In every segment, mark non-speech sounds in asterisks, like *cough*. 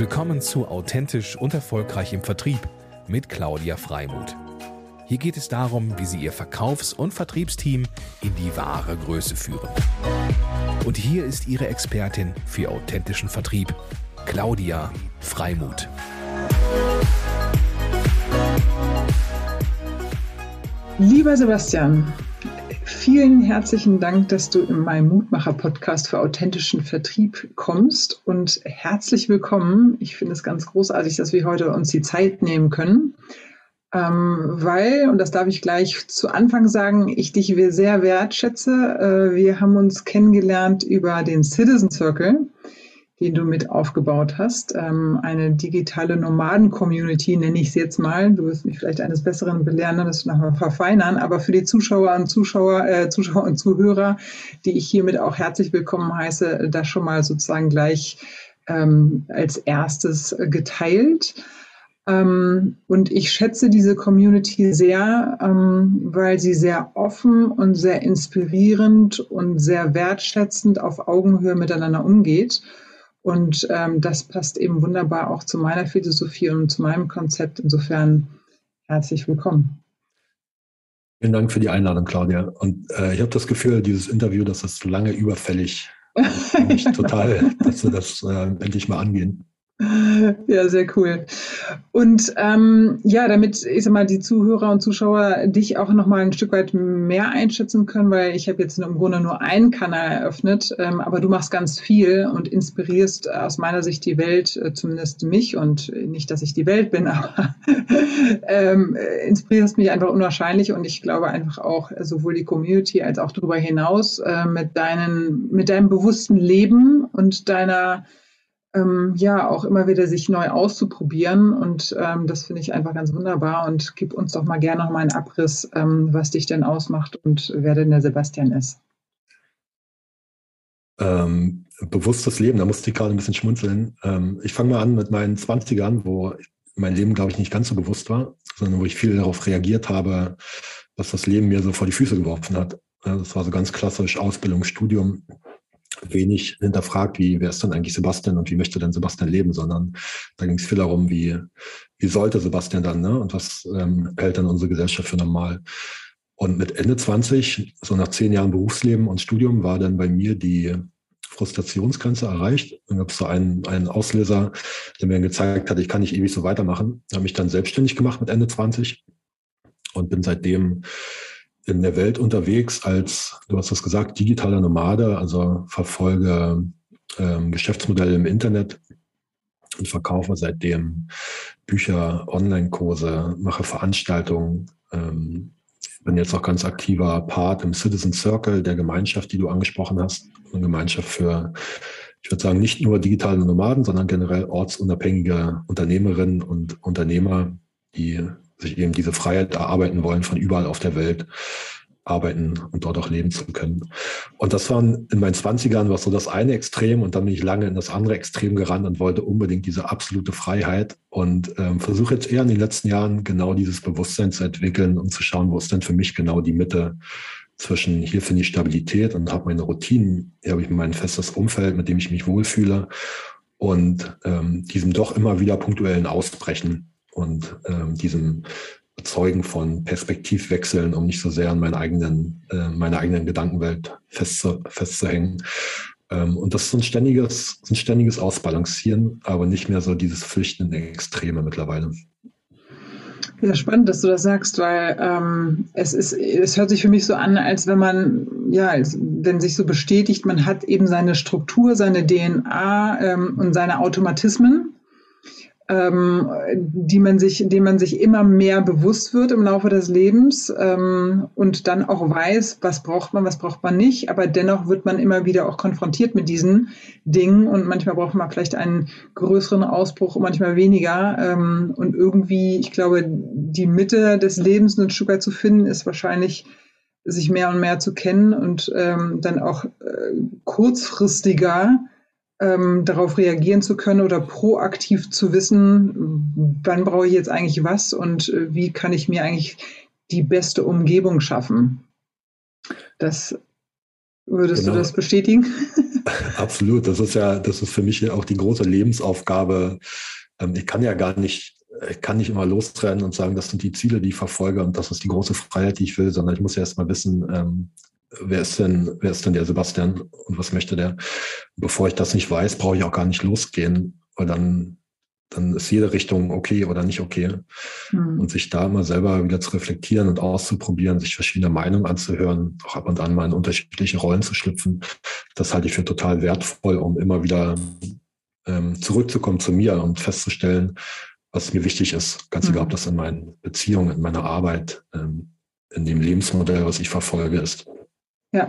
Willkommen zu Authentisch und Erfolgreich im Vertrieb mit Claudia Freimuth. Hier geht es darum, wie Sie Ihr Verkaufs- und Vertriebsteam in die wahre Größe führen. Und hier ist Ihre Expertin für authentischen Vertrieb, Claudia Freimuth. Lieber Sebastian, Vielen herzlichen Dank, dass du in meinem Mutmacher-Podcast für authentischen Vertrieb kommst und herzlich willkommen. Ich finde es ganz großartig, dass wir heute uns die Zeit nehmen können, ähm, weil, und das darf ich gleich zu Anfang sagen, ich dich sehr wertschätze. Äh, wir haben uns kennengelernt über den Citizen Circle den du mit aufgebaut hast. Ähm, eine digitale Nomaden-Community nenne ich es jetzt mal. Du wirst mich vielleicht eines Besseren belehren das nochmal verfeinern. Aber für die Zuschauer und Zuschauer, äh, Zuschauer und Zuhörer, die ich hiermit auch herzlich willkommen heiße, das schon mal sozusagen gleich ähm, als erstes geteilt. Ähm, und ich schätze diese Community sehr, ähm, weil sie sehr offen und sehr inspirierend und sehr wertschätzend auf Augenhöhe miteinander umgeht. Und ähm, das passt eben wunderbar auch zu meiner Philosophie und zu meinem Konzept. Insofern herzlich willkommen. Vielen Dank für die Einladung, Claudia. Und äh, ich habe das Gefühl, dieses Interview, dass das lange überfällig. *laughs* ist. total, dass wir das äh, endlich mal angehen. *laughs* Ja, sehr cool. Und ähm, ja, damit ich sag mal, die Zuhörer und Zuschauer dich auch noch mal ein Stück weit mehr einschätzen können, weil ich habe jetzt im Grunde nur einen Kanal eröffnet, ähm, aber du machst ganz viel und inspirierst aus meiner Sicht die Welt, äh, zumindest mich und nicht, dass ich die Welt bin, *laughs* aber ähm, inspirierst mich einfach unwahrscheinlich und ich glaube einfach auch sowohl die Community als auch darüber hinaus äh, mit deinen, mit deinem bewussten Leben und deiner ähm, ja auch immer wieder sich neu auszuprobieren. Und ähm, das finde ich einfach ganz wunderbar. Und gib uns doch mal gerne noch mal einen Abriss, ähm, was dich denn ausmacht und wer denn der Sebastian ist. Ähm, bewusstes Leben, da musste ich gerade ein bisschen schmunzeln. Ähm, ich fange mal an mit meinen 20ern, wo mein Leben, glaube ich, nicht ganz so bewusst war, sondern wo ich viel darauf reagiert habe, was das Leben mir so vor die Füße geworfen hat. Das war so ganz klassisch Ausbildung, Studium, wenig hinterfragt, wie wer ist denn eigentlich Sebastian und wie möchte denn Sebastian leben, sondern da ging es viel darum, wie, wie sollte Sebastian dann, ne? Und was ähm, hält dann unsere Gesellschaft für normal? Und mit Ende 20, so nach zehn Jahren Berufsleben und Studium, war dann bei mir die Frustrationsgrenze erreicht. Dann gab es so einen, einen Auslöser, der mir gezeigt hat, ich kann nicht ewig so weitermachen. Habe mich dann selbstständig gemacht mit Ende 20 und bin seitdem in der Welt unterwegs als, du hast das gesagt, digitaler Nomade, also verfolge ähm, Geschäftsmodelle im Internet und verkaufe seitdem Bücher, Online-Kurse, mache Veranstaltungen, ähm, bin jetzt auch ganz aktiver Part im Citizen Circle der Gemeinschaft, die du angesprochen hast. Eine Gemeinschaft für, ich würde sagen, nicht nur digitale Nomaden, sondern generell ortsunabhängige Unternehmerinnen und Unternehmer, die sich eben diese Freiheit erarbeiten wollen, von überall auf der Welt arbeiten und dort auch leben zu können. Und das waren in meinen Zwanzigern war so das eine Extrem und dann bin ich lange in das andere Extrem gerannt und wollte unbedingt diese absolute Freiheit und ähm, versuche jetzt eher in den letzten Jahren genau dieses Bewusstsein zu entwickeln und zu schauen, wo ist denn für mich genau die Mitte zwischen hier finde ich Stabilität und habe meine Routinen, hier habe ich mein festes Umfeld, mit dem ich mich wohlfühle und ähm, diesem doch immer wieder punktuellen Ausbrechen und ähm, diesem Zeugen von Perspektivwechseln, um nicht so sehr an meinen eigenen, äh, meiner eigenen Gedankenwelt festzu, festzuhängen. Ähm, und das ist ein ständiges, ein ständiges Ausbalancieren, aber nicht mehr so dieses Flüchten in Extreme mittlerweile. Ja, spannend, dass du das sagst, weil ähm, es ist, es hört sich für mich so an, als wenn man, ja, als wenn sich so bestätigt, man hat eben seine Struktur, seine DNA ähm, und seine Automatismen ähm, die man sich, dem man sich immer mehr bewusst wird im Laufe des Lebens ähm, und dann auch weiß, was braucht man, was braucht man nicht. Aber dennoch wird man immer wieder auch konfrontiert mit diesen Dingen und manchmal braucht man vielleicht einen größeren Ausbruch und manchmal weniger. Ähm, und irgendwie, ich glaube, die Mitte des Lebens ein Stück zu finden, ist wahrscheinlich sich mehr und mehr zu kennen und ähm, dann auch äh, kurzfristiger ähm, darauf reagieren zu können oder proaktiv zu wissen, wann brauche ich jetzt eigentlich was und äh, wie kann ich mir eigentlich die beste Umgebung schaffen. Das Würdest genau. du das bestätigen? *laughs* Absolut. Das ist ja, das ist für mich auch die große Lebensaufgabe. Ähm, ich kann ja gar nicht, ich kann nicht immer losrennen und sagen, das sind die Ziele, die ich verfolge und das ist die große Freiheit, die ich will, sondern ich muss ja erst mal wissen, ähm, wer ist denn, wer ist denn der Sebastian und was möchte der? Bevor ich das nicht weiß, brauche ich auch gar nicht losgehen, weil dann dann ist jede Richtung okay oder nicht okay. Mhm. Und sich da immer selber wieder zu reflektieren und auszuprobieren, sich verschiedene Meinungen anzuhören, auch ab und an mal in unterschiedliche Rollen zu schlüpfen, das halte ich für total wertvoll, um immer wieder ähm, zurückzukommen zu mir und festzustellen, was mir wichtig ist. Ganz mhm. egal, ob das in meinen Beziehungen, in meiner Arbeit, ähm, in dem Lebensmodell, was ich verfolge, ist. Ja,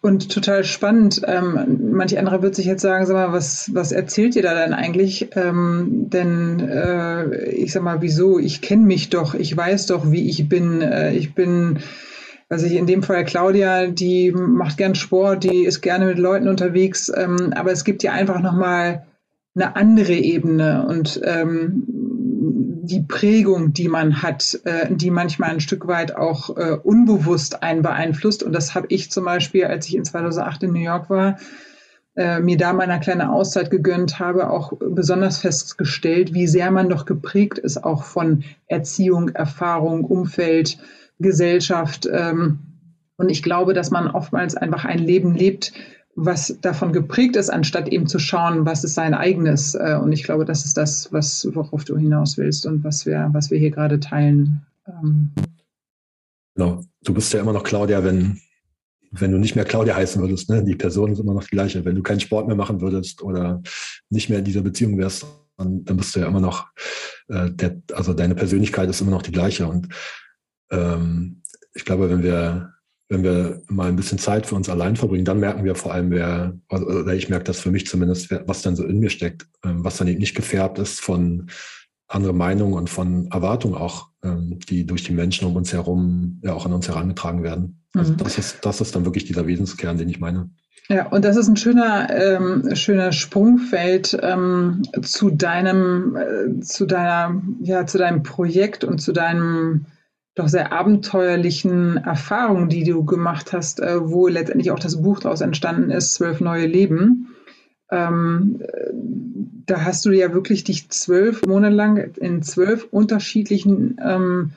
und total spannend. Ähm, manch anderer wird sich jetzt sagen, sag mal, was, was erzählt ihr da denn eigentlich? Ähm, denn äh, ich sag mal, wieso? Ich kenne mich doch, ich weiß doch, wie ich bin. Äh, ich bin, also in dem Fall Claudia, die macht gern Sport, die ist gerne mit Leuten unterwegs, ähm, aber es gibt ja einfach nochmal eine andere Ebene und ähm, die Prägung, die man hat, äh, die manchmal ein Stück weit auch äh, unbewusst einen beeinflusst. Und das habe ich zum Beispiel, als ich in 2008 in New York war, äh, mir da mal eine kleine Auszeit gegönnt habe, auch besonders festgestellt, wie sehr man doch geprägt ist, auch von Erziehung, Erfahrung, Umfeld, Gesellschaft. Ähm, und ich glaube, dass man oftmals einfach ein Leben lebt, was davon geprägt ist, anstatt eben zu schauen, was ist sein eigenes. Äh, und ich glaube, das ist das, was, worauf du hinaus willst und was wir, was wir hier gerade teilen. Ähm. Genau. Du bist ja immer noch Claudia, wenn, wenn du nicht mehr Claudia heißen würdest. Ne? Die Person ist immer noch die gleiche. Wenn du keinen Sport mehr machen würdest oder nicht mehr in dieser Beziehung wärst, dann, dann bist du ja immer noch, äh, der, also deine Persönlichkeit ist immer noch die gleiche. Und ähm, ich glaube, wenn wir wenn wir mal ein bisschen Zeit für uns allein verbringen, dann merken wir vor allem, wer, oder ich merke das für mich zumindest, was dann so in mir steckt, ähm, was dann eben nicht gefärbt ist von anderen Meinungen und von Erwartungen auch, ähm, die durch die Menschen um uns herum ja auch an uns herangetragen werden. Also mhm. das ist, das ist dann wirklich dieser Wesenskern, den ich meine. Ja, und das ist ein schöner, ähm, schöner Sprungfeld ähm, zu deinem, äh, zu deiner, ja, zu deinem Projekt und zu deinem doch sehr abenteuerlichen Erfahrungen, die du gemacht hast, äh, wo letztendlich auch das Buch daraus entstanden ist, Zwölf neue Leben. Ähm, da hast du ja wirklich dich zwölf Monate lang in zwölf unterschiedlichen ähm,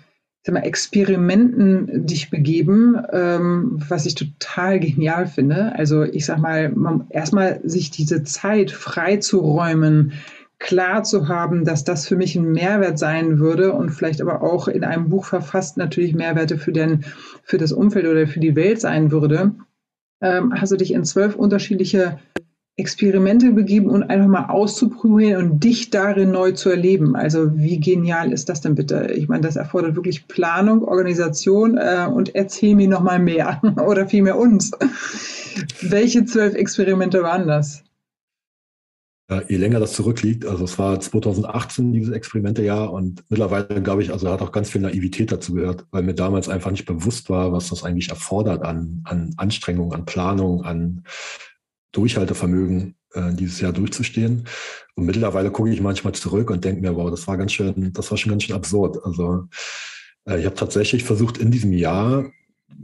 Experimenten dich begeben, ähm, was ich total *laughs* genial finde. Also ich sag mal, erstmal sich diese Zeit freizuräumen, klar zu haben, dass das für mich ein Mehrwert sein würde und vielleicht aber auch in einem Buch verfasst natürlich Mehrwerte für, den, für das Umfeld oder für die Welt sein würde, ähm, hast du dich in zwölf unterschiedliche Experimente begeben und einfach mal auszuprobieren und dich darin neu zu erleben. Also wie genial ist das denn bitte? Ich meine, das erfordert wirklich Planung, Organisation äh, und erzähl mir noch mal mehr *laughs* oder vielmehr uns. Welche zwölf Experimente waren das? Je länger das zurückliegt, also es war 2018 dieses Experimentejahr und mittlerweile glaube ich, also hat auch ganz viel Naivität dazu gehört, weil mir damals einfach nicht bewusst war, was das eigentlich erfordert an, an Anstrengung, an Planung, an Durchhaltevermögen, äh, dieses Jahr durchzustehen. Und mittlerweile gucke ich manchmal zurück und denke mir, wow, das war ganz schön, das war schon ganz schön absurd. Also äh, ich habe tatsächlich versucht, in diesem Jahr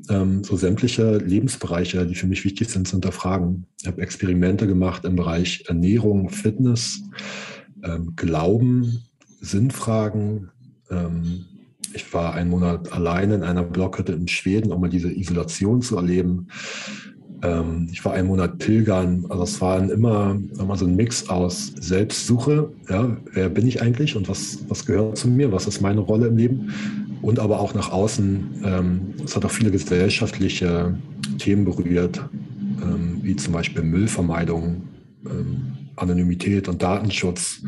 ähm, so sämtliche Lebensbereiche, die für mich wichtig sind, zu hinterfragen. Ich habe Experimente gemacht im Bereich Ernährung, Fitness, ähm, Glauben, Sinnfragen. Ähm, ich war einen Monat alleine in einer Blockhütte in Schweden, um mal diese Isolation zu erleben. Ähm, ich war einen Monat pilgern. Also es war immer, immer so ein Mix aus Selbstsuche. Ja, wer bin ich eigentlich und was, was gehört zu mir? Was ist meine Rolle im Leben? Und aber auch nach außen. Ähm, es hat auch viele gesellschaftliche Themen berührt, ähm, wie zum Beispiel Müllvermeidung, ähm, Anonymität und Datenschutz.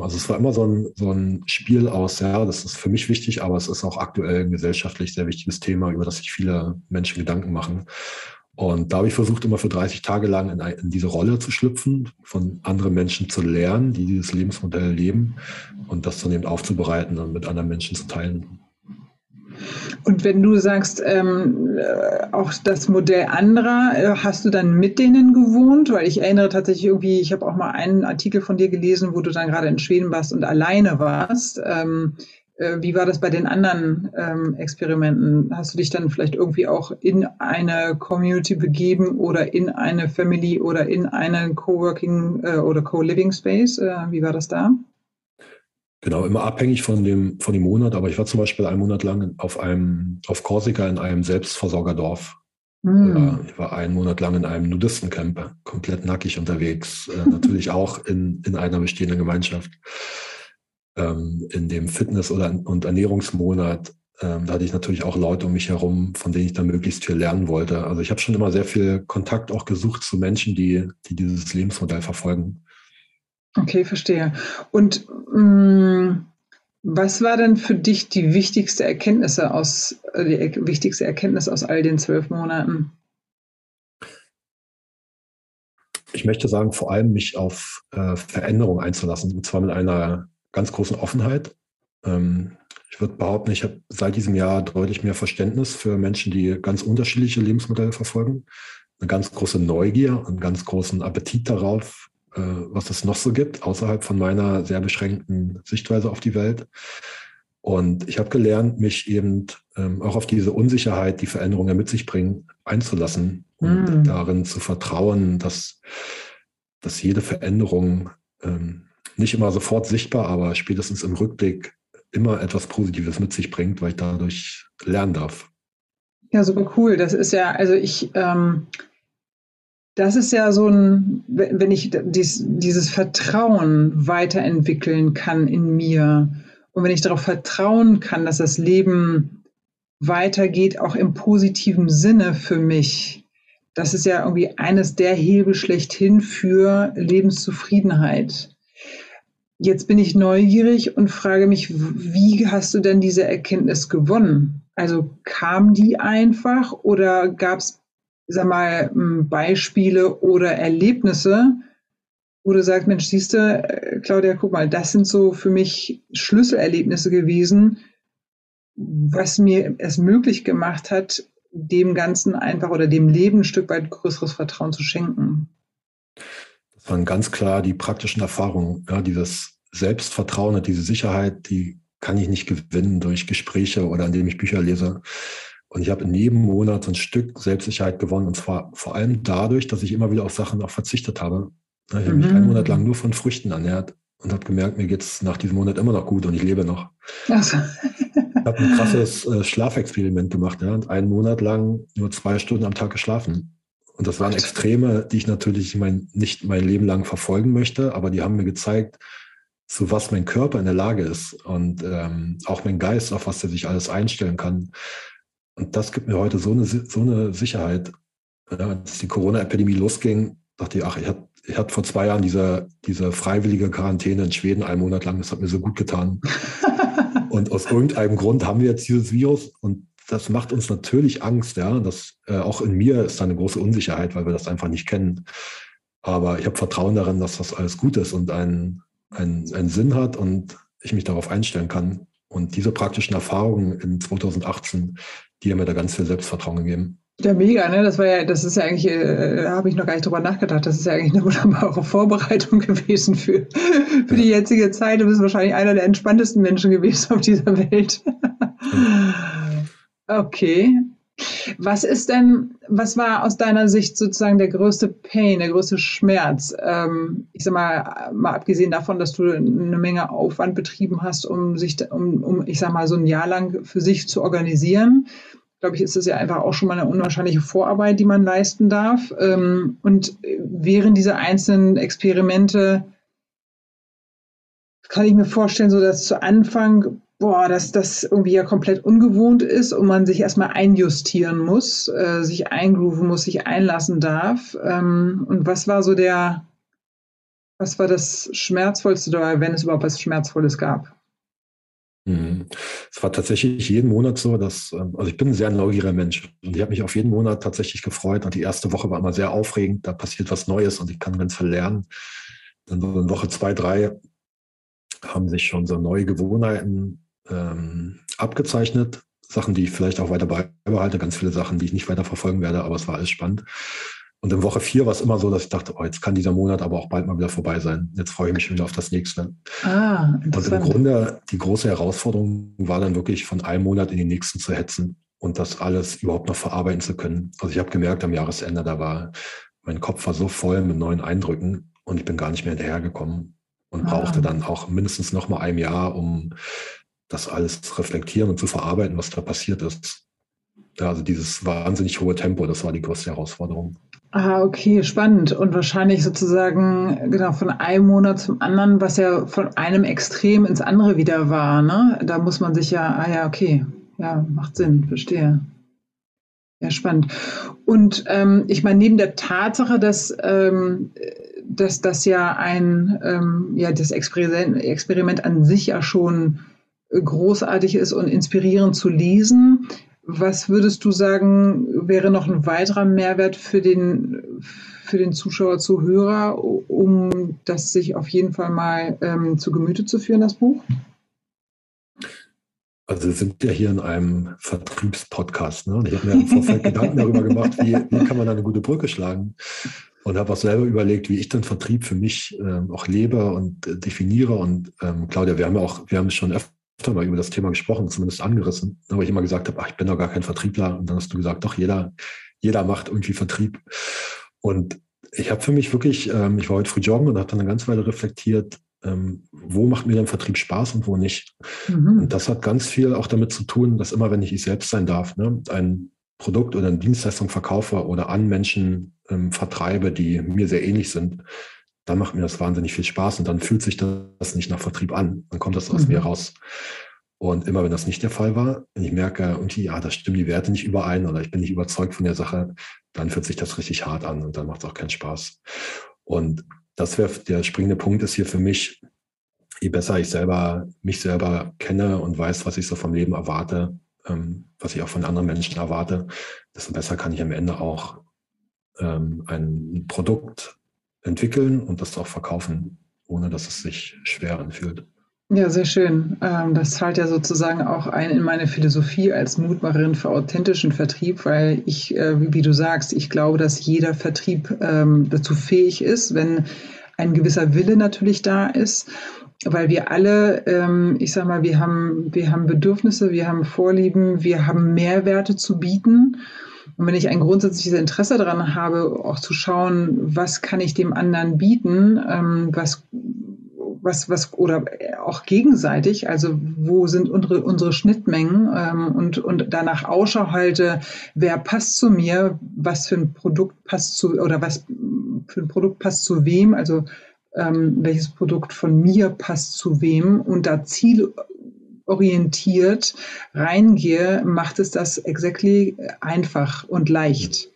also es war immer so ein, so ein Spiel aus, ja, das ist für mich wichtig, aber es ist auch aktuell ein gesellschaftlich sehr wichtiges Thema, über das sich viele Menschen Gedanken machen. Und da habe ich versucht, immer für 30 Tage lang in, in, diese Rolle zu schlüpfen, von anderen Menschen zu lernen, die dieses Lebensmodell leben und das dann eben aufzubereiten und mit anderen Menschen zu teilen. Und wenn du sagst, ähm, äh, auch das Modell anderer, äh, hast du dann mit denen gewohnt? Weil ich erinnere tatsächlich irgendwie, ich habe auch mal einen Artikel von dir gelesen, wo du dann gerade in Schweden warst und alleine warst. Ähm, äh, wie war das bei den anderen ähm, Experimenten? Hast du dich dann vielleicht irgendwie auch in eine Community begeben oder in eine Family oder in einen Coworking äh, oder Co-Living Space? Äh, wie war das da? Genau, immer abhängig von dem, von dem Monat, aber ich war zum Beispiel einen Monat lang auf einem, auf Korsika in einem Selbstversorgerdorf. Mm. Oder ich war einen Monat lang in einem Nudistencamp, komplett nackig unterwegs, äh, natürlich *laughs* auch in, in einer bestehenden Gemeinschaft. Ähm, in dem Fitness- oder und Ernährungsmonat, ähm, da hatte ich natürlich auch Leute um mich herum, von denen ich dann möglichst viel lernen wollte. Also ich habe schon immer sehr viel Kontakt auch gesucht zu Menschen, die, die dieses Lebensmodell verfolgen. Okay, verstehe. Und mh, mm, was war denn für dich die wichtigste Erkenntnisse aus, äh, die wichtigste Erkenntnis aus all den zwölf Monaten? Ich möchte sagen, vor allem mich auf äh, Veränderung einzulassen, und zwar mit einer ganz großen Offenheit. Ähm, ich würde behaupten, ich habe seit diesem Jahr deutlich mehr Verständnis für Menschen, die ganz unterschiedliche Lebensmodelle verfolgen. Eine ganz große Neugier, einen ganz großen Appetit darauf, äh, was es noch so gibt, außerhalb von meiner sehr beschränkten Sichtweise auf die Welt. Und ich habe gelernt, mich eben ähm, auch auf diese Unsicherheit, die Veränderungen mit sich bringen, einzulassen und mm. darin zu vertrauen, dass, dass jede Veränderung ähm, nicht immer sofort sichtbar, aber spätestens im Rückblick immer etwas Positives mit sich bringt, weil ich dadurch lernen darf. Ja, super cool. Das ist ja, also ich, ähm, das ist ja so ein, wenn ich dies, dieses Vertrauen weiterentwickeln kann in mir und wenn ich darauf vertrauen kann, dass das Leben weitergeht, auch im positiven Sinne für mich, das ist ja irgendwie eines der Hebel schlechthin für Lebenszufriedenheit. Jetzt bin ich neugierig und frage mich, wie hast du denn diese Erkenntnis gewonnen? Also kam die einfach oder gab es sag mal, Beispiele oder Erlebnisse, wo du sagst, Mensch, siehst du, äh, Claudia, guck mal, das sind so für mich Schlüsselerlebnisse gewesen, was mir es möglich gemacht hat, dem Ganzen einfach oder dem Leben ein Stück weit größeres Vertrauen zu schenken. Waren ganz klar die praktischen Erfahrungen, ja, dieses Selbstvertrauen, diese Sicherheit, die kann ich nicht gewinnen durch Gespräche oder indem ich Bücher lese. Und ich habe in jedem Monat so ein Stück Selbstsicherheit gewonnen. Und zwar vor allem dadurch, dass ich immer wieder auf Sachen auch verzichtet habe. Ich habe mhm. mich einen Monat lang nur von Früchten ernährt und habe gemerkt, mir geht es nach diesem Monat immer noch gut und ich lebe noch. Also. ich habe ein krasses äh, Schlafexperiment gemacht ja, und einen Monat lang nur zwei Stunden am Tag geschlafen. Und das waren Extreme, die ich natürlich mein, nicht mein Leben lang verfolgen möchte, aber die haben mir gezeigt, zu was mein Körper in der Lage ist und ähm, auch mein Geist, auf was er sich alles einstellen kann. Und das gibt mir heute so eine, so eine Sicherheit. Ja, als die Corona-Epidemie losging, dachte ich, ach, ich hatte, ich hatte vor zwei Jahren diese, diese freiwillige Quarantäne in Schweden einen Monat lang, das hat mir so gut getan. *laughs* und aus irgendeinem Grund haben wir jetzt dieses Virus und das macht uns natürlich Angst, ja. Das, äh, auch in mir ist da eine große Unsicherheit, weil wir das einfach nicht kennen. Aber ich habe Vertrauen darin, dass das alles gut ist und einen, einen, einen Sinn hat und ich mich darauf einstellen kann. Und diese praktischen Erfahrungen in 2018, die haben mir da ganz viel Selbstvertrauen gegeben. Ja, mega, ne? Das war ja, das ist ja eigentlich, äh, da habe ich noch gar nicht drüber nachgedacht. Das ist ja eigentlich eine *laughs* wunderbare Vorbereitung gewesen für, für die jetzige Zeit. Du bist wahrscheinlich einer der entspanntesten Menschen gewesen auf dieser Welt. *laughs* okay. Was ist denn, was war aus deiner Sicht sozusagen der größte Pain, der größte Schmerz? Ähm, ich sag mal, mal abgesehen davon, dass du eine Menge Aufwand betrieben hast, um sich, um, um, ich sag mal, so ein Jahr lang für sich zu organisieren. Glaube ich, ist das ja einfach auch schon mal eine unwahrscheinliche Vorarbeit, die man leisten darf. Ähm, und während dieser einzelnen Experimente kann ich mir vorstellen, so dass zu Anfang boah, dass das irgendwie ja komplett ungewohnt ist und man sich erstmal einjustieren muss, äh, sich eingrooven muss, sich einlassen darf. Ähm, und was war so der, was war das Schmerzvollste dabei, wenn es überhaupt was Schmerzvolles gab? Mhm. Es war tatsächlich jeden Monat so, dass, ähm, also ich bin ein sehr neugieriger Mensch und ich habe mich auf jeden Monat tatsächlich gefreut und die erste Woche war immer sehr aufregend, da passiert was Neues und ich kann ganz viel lernen. Dann in Woche zwei, drei haben sich schon so neue Gewohnheiten ähm, abgezeichnet. Sachen, die ich vielleicht auch weiter beibehalte, ganz viele Sachen, die ich nicht weiter verfolgen werde, aber es war alles spannend. Und in Woche vier war es immer so, dass ich dachte, oh, jetzt kann dieser Monat aber auch bald mal wieder vorbei sein. Jetzt freue ich mich wieder auf das nächste. Ah, und im Grunde die große Herausforderung war dann wirklich von einem Monat in den nächsten zu hetzen und das alles überhaupt noch verarbeiten zu können. Also ich habe gemerkt am Jahresende, da war mein Kopf war so voll mit neuen Eindrücken und ich bin gar nicht mehr hinterhergekommen und ah. brauchte dann auch mindestens noch mal ein Jahr, um das alles reflektieren und zu verarbeiten, was da passiert ist. Ja, also dieses wahnsinnig hohe Tempo, das war die größte Herausforderung. Ah, okay, spannend. Und wahrscheinlich sozusagen genau von einem Monat zum anderen, was ja von einem Extrem ins andere wieder war. Ne? Da muss man sich ja, ah ja, okay, ja, macht Sinn, verstehe. Ja, spannend. Und ähm, ich meine, neben der Tatsache, dass, ähm, dass das ja ein, ähm, ja, das Experiment, Experiment an sich ja schon großartig ist und inspirierend zu lesen, was würdest du sagen, wäre noch ein weiterer Mehrwert für den, für den Zuschauer, Zuhörer, um das sich auf jeden Fall mal ähm, zu Gemüte zu führen, das Buch? Also wir sind ja hier in einem Vertriebspodcast. Ne? Ich habe mir im Vorfeld Gedanken darüber gemacht, wie, wie kann man da eine gute Brücke schlagen. Und habe auch selber überlegt, wie ich den Vertrieb für mich ähm, auch lebe und äh, definiere. Und ähm, Claudia, wir haben ja auch, wir haben schon öfter mal über das Thema gesprochen, zumindest angerissen, wo ich immer gesagt habe, ach, ich bin doch gar kein Vertriebler. Und dann hast du gesagt, doch, jeder, jeder macht irgendwie Vertrieb. Und ich habe für mich wirklich, ähm, ich war heute früh joggen und habe dann eine ganze Weile reflektiert, ähm, wo macht mir denn Vertrieb Spaß und wo nicht. Mhm. Und das hat ganz viel auch damit zu tun, dass immer, wenn ich ich selbst sein darf, ne, ein Produkt oder eine Dienstleistung verkaufe oder an Menschen ähm, vertreibe, die mir sehr ähnlich sind, dann macht mir das wahnsinnig viel Spaß und dann fühlt sich das nicht nach Vertrieb an. Dann kommt das aus mhm. mir raus. Und immer wenn das nicht der Fall war, wenn ich merke, irgendwie, ja, da stimmen die Werte nicht überein oder ich bin nicht überzeugt von der Sache, dann fühlt sich das richtig hart an und dann macht es auch keinen Spaß. Und das wäre der springende Punkt ist hier für mich, je besser ich selber mich selber kenne und weiß, was ich so vom Leben erwarte, ähm, was ich auch von anderen Menschen erwarte, desto besser kann ich am Ende auch ähm, ein Produkt entwickeln und das auch verkaufen, ohne dass es sich schwer anfühlt. Ja, sehr schön. Ähm, das zahlt ja sozusagen auch ein in meine Philosophie als Mutmacherin für authentischen Vertrieb, weil ich, äh, wie du sagst, ich glaube, dass jeder Vertrieb ähm, dazu fähig ist, wenn ein gewisser Wille natürlich da ist, weil wir alle, ähm, ich sag mal, wir haben, wir haben Bedürfnisse, wir haben Vorlieben, wir haben Mehrwerte zu bieten. Und wenn ich ein grundsätzliches Interesse daran habe, auch zu schauen, was kann ich dem anderen bieten, ähm, was, was, was, oder auch gegenseitig, also wo sind unsere, unsere Schnittmengen ähm, und, und danach Ausschau halte, wer passt zu mir, was für ein Produkt passt zu, oder was für ein Produkt passt zu wem, also ähm, welches Produkt von mir passt zu wem und da Ziel orientiert reingehe, macht es das exactly einfach und leicht.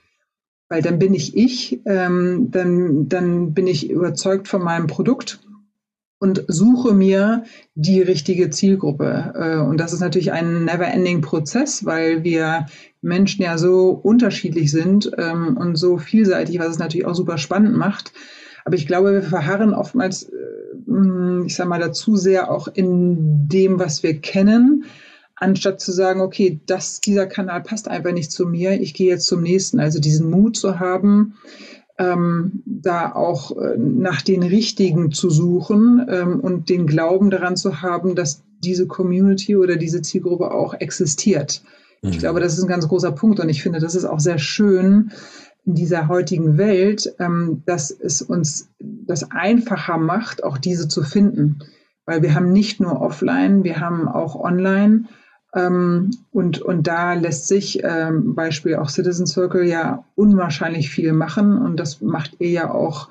Weil dann bin ich ich, ähm, dann, dann bin ich überzeugt von meinem Produkt und suche mir die richtige Zielgruppe. Äh, und das ist natürlich ein never-ending Prozess, weil wir Menschen ja so unterschiedlich sind ähm, und so vielseitig, was es natürlich auch super spannend macht. Aber ich glaube, wir verharren oftmals äh, hm, ich sage mal, dazu sehr auch in dem, was wir kennen, anstatt zu sagen, okay, das, dieser Kanal passt einfach nicht zu mir, ich gehe jetzt zum nächsten. Also diesen Mut zu haben, ähm, da auch äh, nach den Richtigen zu suchen ähm, und den Glauben daran zu haben, dass diese Community oder diese Zielgruppe auch existiert. Mhm. Ich glaube, das ist ein ganz großer Punkt und ich finde, das ist auch sehr schön, in dieser heutigen Welt, ähm, dass es uns das einfacher macht, auch diese zu finden. Weil wir haben nicht nur offline, wir haben auch online. Ähm, und, und da lässt sich ähm, Beispiel auch Citizen Circle ja unwahrscheinlich viel machen. Und das macht ihr ja auch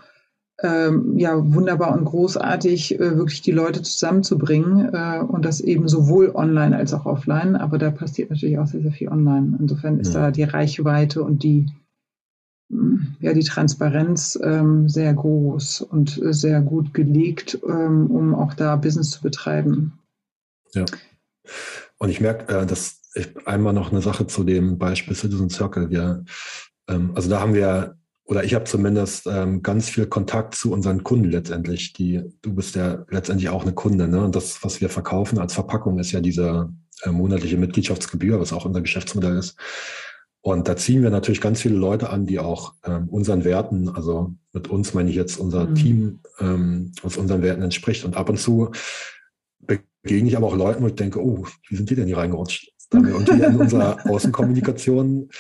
ähm, ja, wunderbar und großartig, äh, wirklich die Leute zusammenzubringen. Äh, und das eben sowohl online als auch offline. Aber da passiert natürlich auch sehr, sehr viel online. Insofern ist ja. da die Reichweite und die ja, die Transparenz ähm, sehr groß und sehr gut gelegt, ähm, um auch da Business zu betreiben. Ja. Und ich merke, äh, dass ich einmal noch eine Sache zu dem Beispiel Citizen Circle. Wir, ähm, also da haben wir, oder ich habe zumindest ähm, ganz viel Kontakt zu unseren Kunden letztendlich. Die, du bist ja letztendlich auch eine Kunde. Ne? Und das, was wir verkaufen als Verpackung, ist ja diese äh, monatliche Mitgliedschaftsgebühr, was auch unser Geschäftsmodell ist. Und da ziehen wir natürlich ganz viele Leute an, die auch ähm, unseren Werten, also mit uns meine ich jetzt unser mhm. Team, ähm, was unseren Werten entspricht. Und ab und zu begegne ich aber auch Leuten, wo ich denke, oh, wie sind die denn hier reingerutscht? Da haben wir irgendwie in unserer *laughs* Außenkommunikation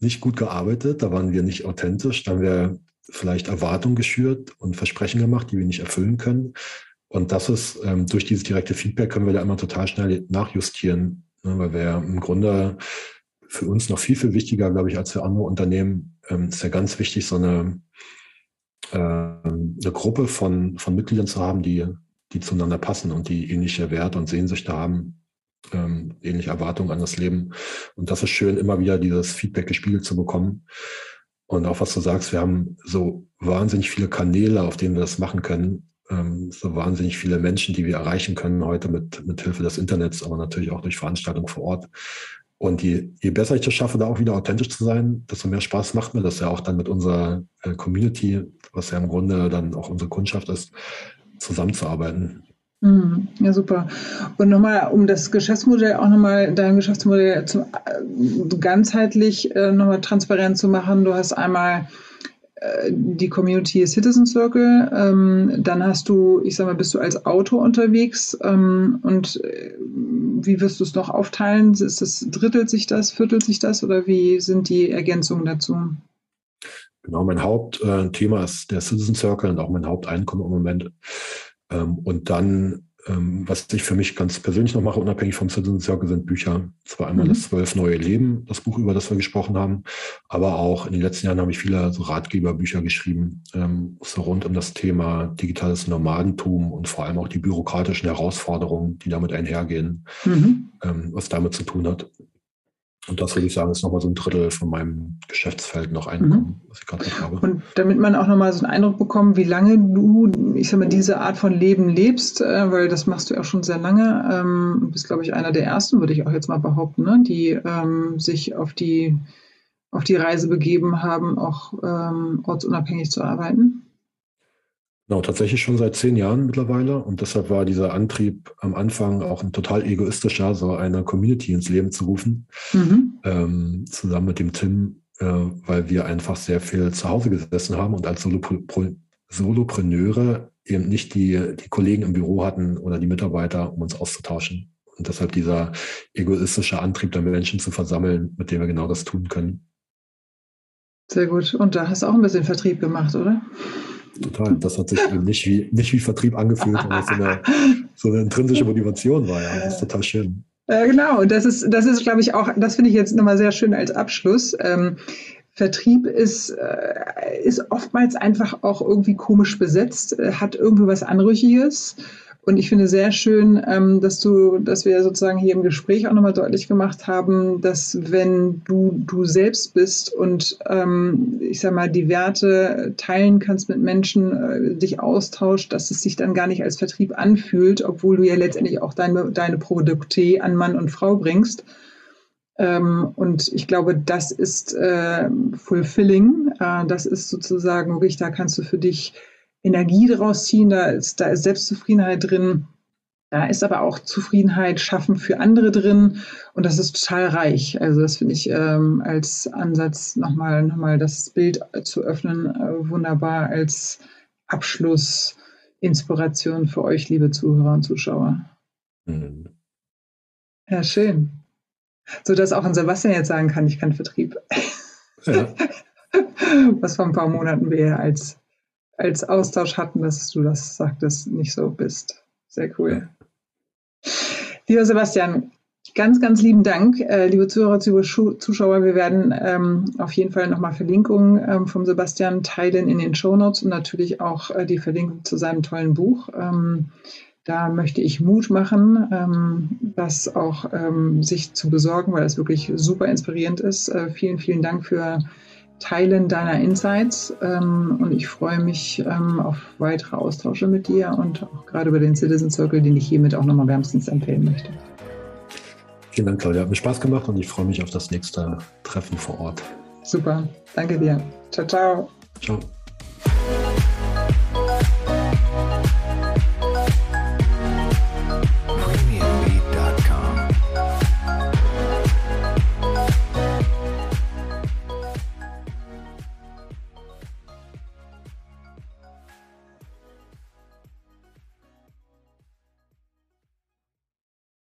nicht gut gearbeitet, da waren wir nicht authentisch, da haben wir vielleicht Erwartungen geschürt und Versprechen gemacht, die wir nicht erfüllen können. Und das ist, ähm, durch dieses direkte Feedback können wir da immer total schnell nachjustieren, ne, weil wir im Grunde für uns noch viel, viel wichtiger, glaube ich, als für andere Unternehmen, ähm, ist ja ganz wichtig, so eine, äh, eine Gruppe von, von Mitgliedern zu haben, die, die zueinander passen und die ähnliche Werte und Sehnsüchte haben, ähm, ähnliche Erwartungen an das Leben. Und das ist schön, immer wieder dieses Feedback gespiegelt zu bekommen. Und auch was du sagst, wir haben so wahnsinnig viele Kanäle, auf denen wir das machen können. Ähm, so wahnsinnig viele Menschen, die wir erreichen können heute mit, mit Hilfe des Internets, aber natürlich auch durch Veranstaltungen vor Ort. Und je, je besser ich das schaffe, da auch wieder authentisch zu sein, desto mehr Spaß macht mir das ja auch dann mit unserer äh, Community, was ja im Grunde dann auch unsere Kundschaft ist, zusammenzuarbeiten. Mhm. Ja, super. Und nochmal, um das Geschäftsmodell auch nochmal, dein Geschäftsmodell zu, äh, ganzheitlich äh, nochmal transparent zu machen. Du hast einmal die Community Citizen Circle, ähm, dann hast du, ich sag mal, bist du als Autor unterwegs ähm, und äh, wie wirst du es noch aufteilen? Ist das, drittelt sich das, viertelt sich das oder wie sind die Ergänzungen dazu? Genau, mein Hauptthema ist der Citizen Circle und auch mein Haupteinkommen im Moment. Ähm, und dann, ähm, was ich für mich ganz persönlich noch mache, unabhängig vom Citizen Circle, sind Bücher. Zwar einmal mhm. das Zwölf neue Leben, das Buch, über das wir gesprochen haben, aber auch in den letzten Jahren habe ich viele so Ratgeberbücher geschrieben, ähm, so rund um das Thema digitales Nomadentum und vor allem auch die bürokratischen Herausforderungen, die damit einhergehen, mhm. was damit zu tun hat. Und das würde ich sagen, ist nochmal so ein Drittel von meinem Geschäftsfeld noch Einkommen, mhm. was ich gerade habe. Und damit man auch nochmal so einen Eindruck bekommt, wie lange du, ich sag mal, diese Art von Leben lebst, äh, weil das machst du ja auch schon sehr lange, ähm, bist, glaube ich, einer der ersten, würde ich auch jetzt mal behaupten, ne, die ähm, sich auf die, auf die Reise begeben haben, auch ähm, ortsunabhängig zu arbeiten. Genau, tatsächlich schon seit zehn Jahren mittlerweile. Und deshalb war dieser Antrieb am Anfang auch ein total egoistischer, so eine Community ins Leben zu rufen, mhm. ähm, zusammen mit dem Tim, äh, weil wir einfach sehr viel zu Hause gesessen haben und als Solopre Solopreneure eben nicht die, die Kollegen im Büro hatten oder die Mitarbeiter, um uns auszutauschen. Und deshalb dieser egoistische Antrieb der Menschen zu versammeln, mit dem wir genau das tun können. Sehr gut. Und da hast du auch ein bisschen Vertrieb gemacht, oder? Total. Das hat sich nicht wie, nicht wie Vertrieb angefühlt, sondern so eine, so eine intrinsische Motivation war ja. Das ist total schön. Äh, genau, das ist, das ist, glaube ich, auch, das finde ich jetzt nochmal sehr schön als Abschluss. Ähm, Vertrieb ist, äh, ist oftmals einfach auch irgendwie komisch besetzt, äh, hat irgendwie was Anrüchiges. Und ich finde sehr schön, ähm, dass du, dass wir sozusagen hier im Gespräch auch nochmal deutlich gemacht haben, dass wenn du du selbst bist und ähm, ich sag mal die Werte teilen kannst mit Menschen, äh, dich austauscht, dass es sich dann gar nicht als Vertrieb anfühlt, obwohl du ja letztendlich auch deine deine Produkte an Mann und Frau bringst. Ähm, und ich glaube, das ist äh, fulfilling. Äh, das ist sozusagen wirklich, da kannst du für dich Energie daraus ziehen, da ist, da ist Selbstzufriedenheit drin. Da ist aber auch Zufriedenheit schaffen für andere drin und das ist total reich. Also das finde ich ähm, als Ansatz nochmal noch mal das Bild zu öffnen äh, wunderbar als Abschlussinspiration für euch, liebe Zuhörer und Zuschauer. Mhm. Ja, schön. So dass auch ein Sebastian jetzt sagen kann, ich kann Vertrieb. Ja. *laughs* Was vor ein paar Monaten wir als als Austausch hatten, dass du das sagtest, nicht so bist. Sehr cool. Lieber Sebastian, ganz, ganz lieben Dank. Äh, liebe Zuhörer, Zuschauer, wir werden ähm, auf jeden Fall nochmal Verlinkungen ähm, vom Sebastian teilen in den Show Notes und natürlich auch äh, die Verlinkung zu seinem tollen Buch. Ähm, da möchte ich Mut machen, ähm, das auch ähm, sich zu besorgen, weil es wirklich super inspirierend ist. Äh, vielen, vielen Dank für Teilen deiner Insights ähm, und ich freue mich ähm, auf weitere Austausche mit dir und auch gerade über den Citizen Circle, den ich hiermit auch nochmal wärmstens empfehlen möchte. Vielen Dank, Claudia. Hat mir Spaß gemacht und ich freue mich auf das nächste Treffen vor Ort. Super. Danke dir. Ciao, ciao. Ciao.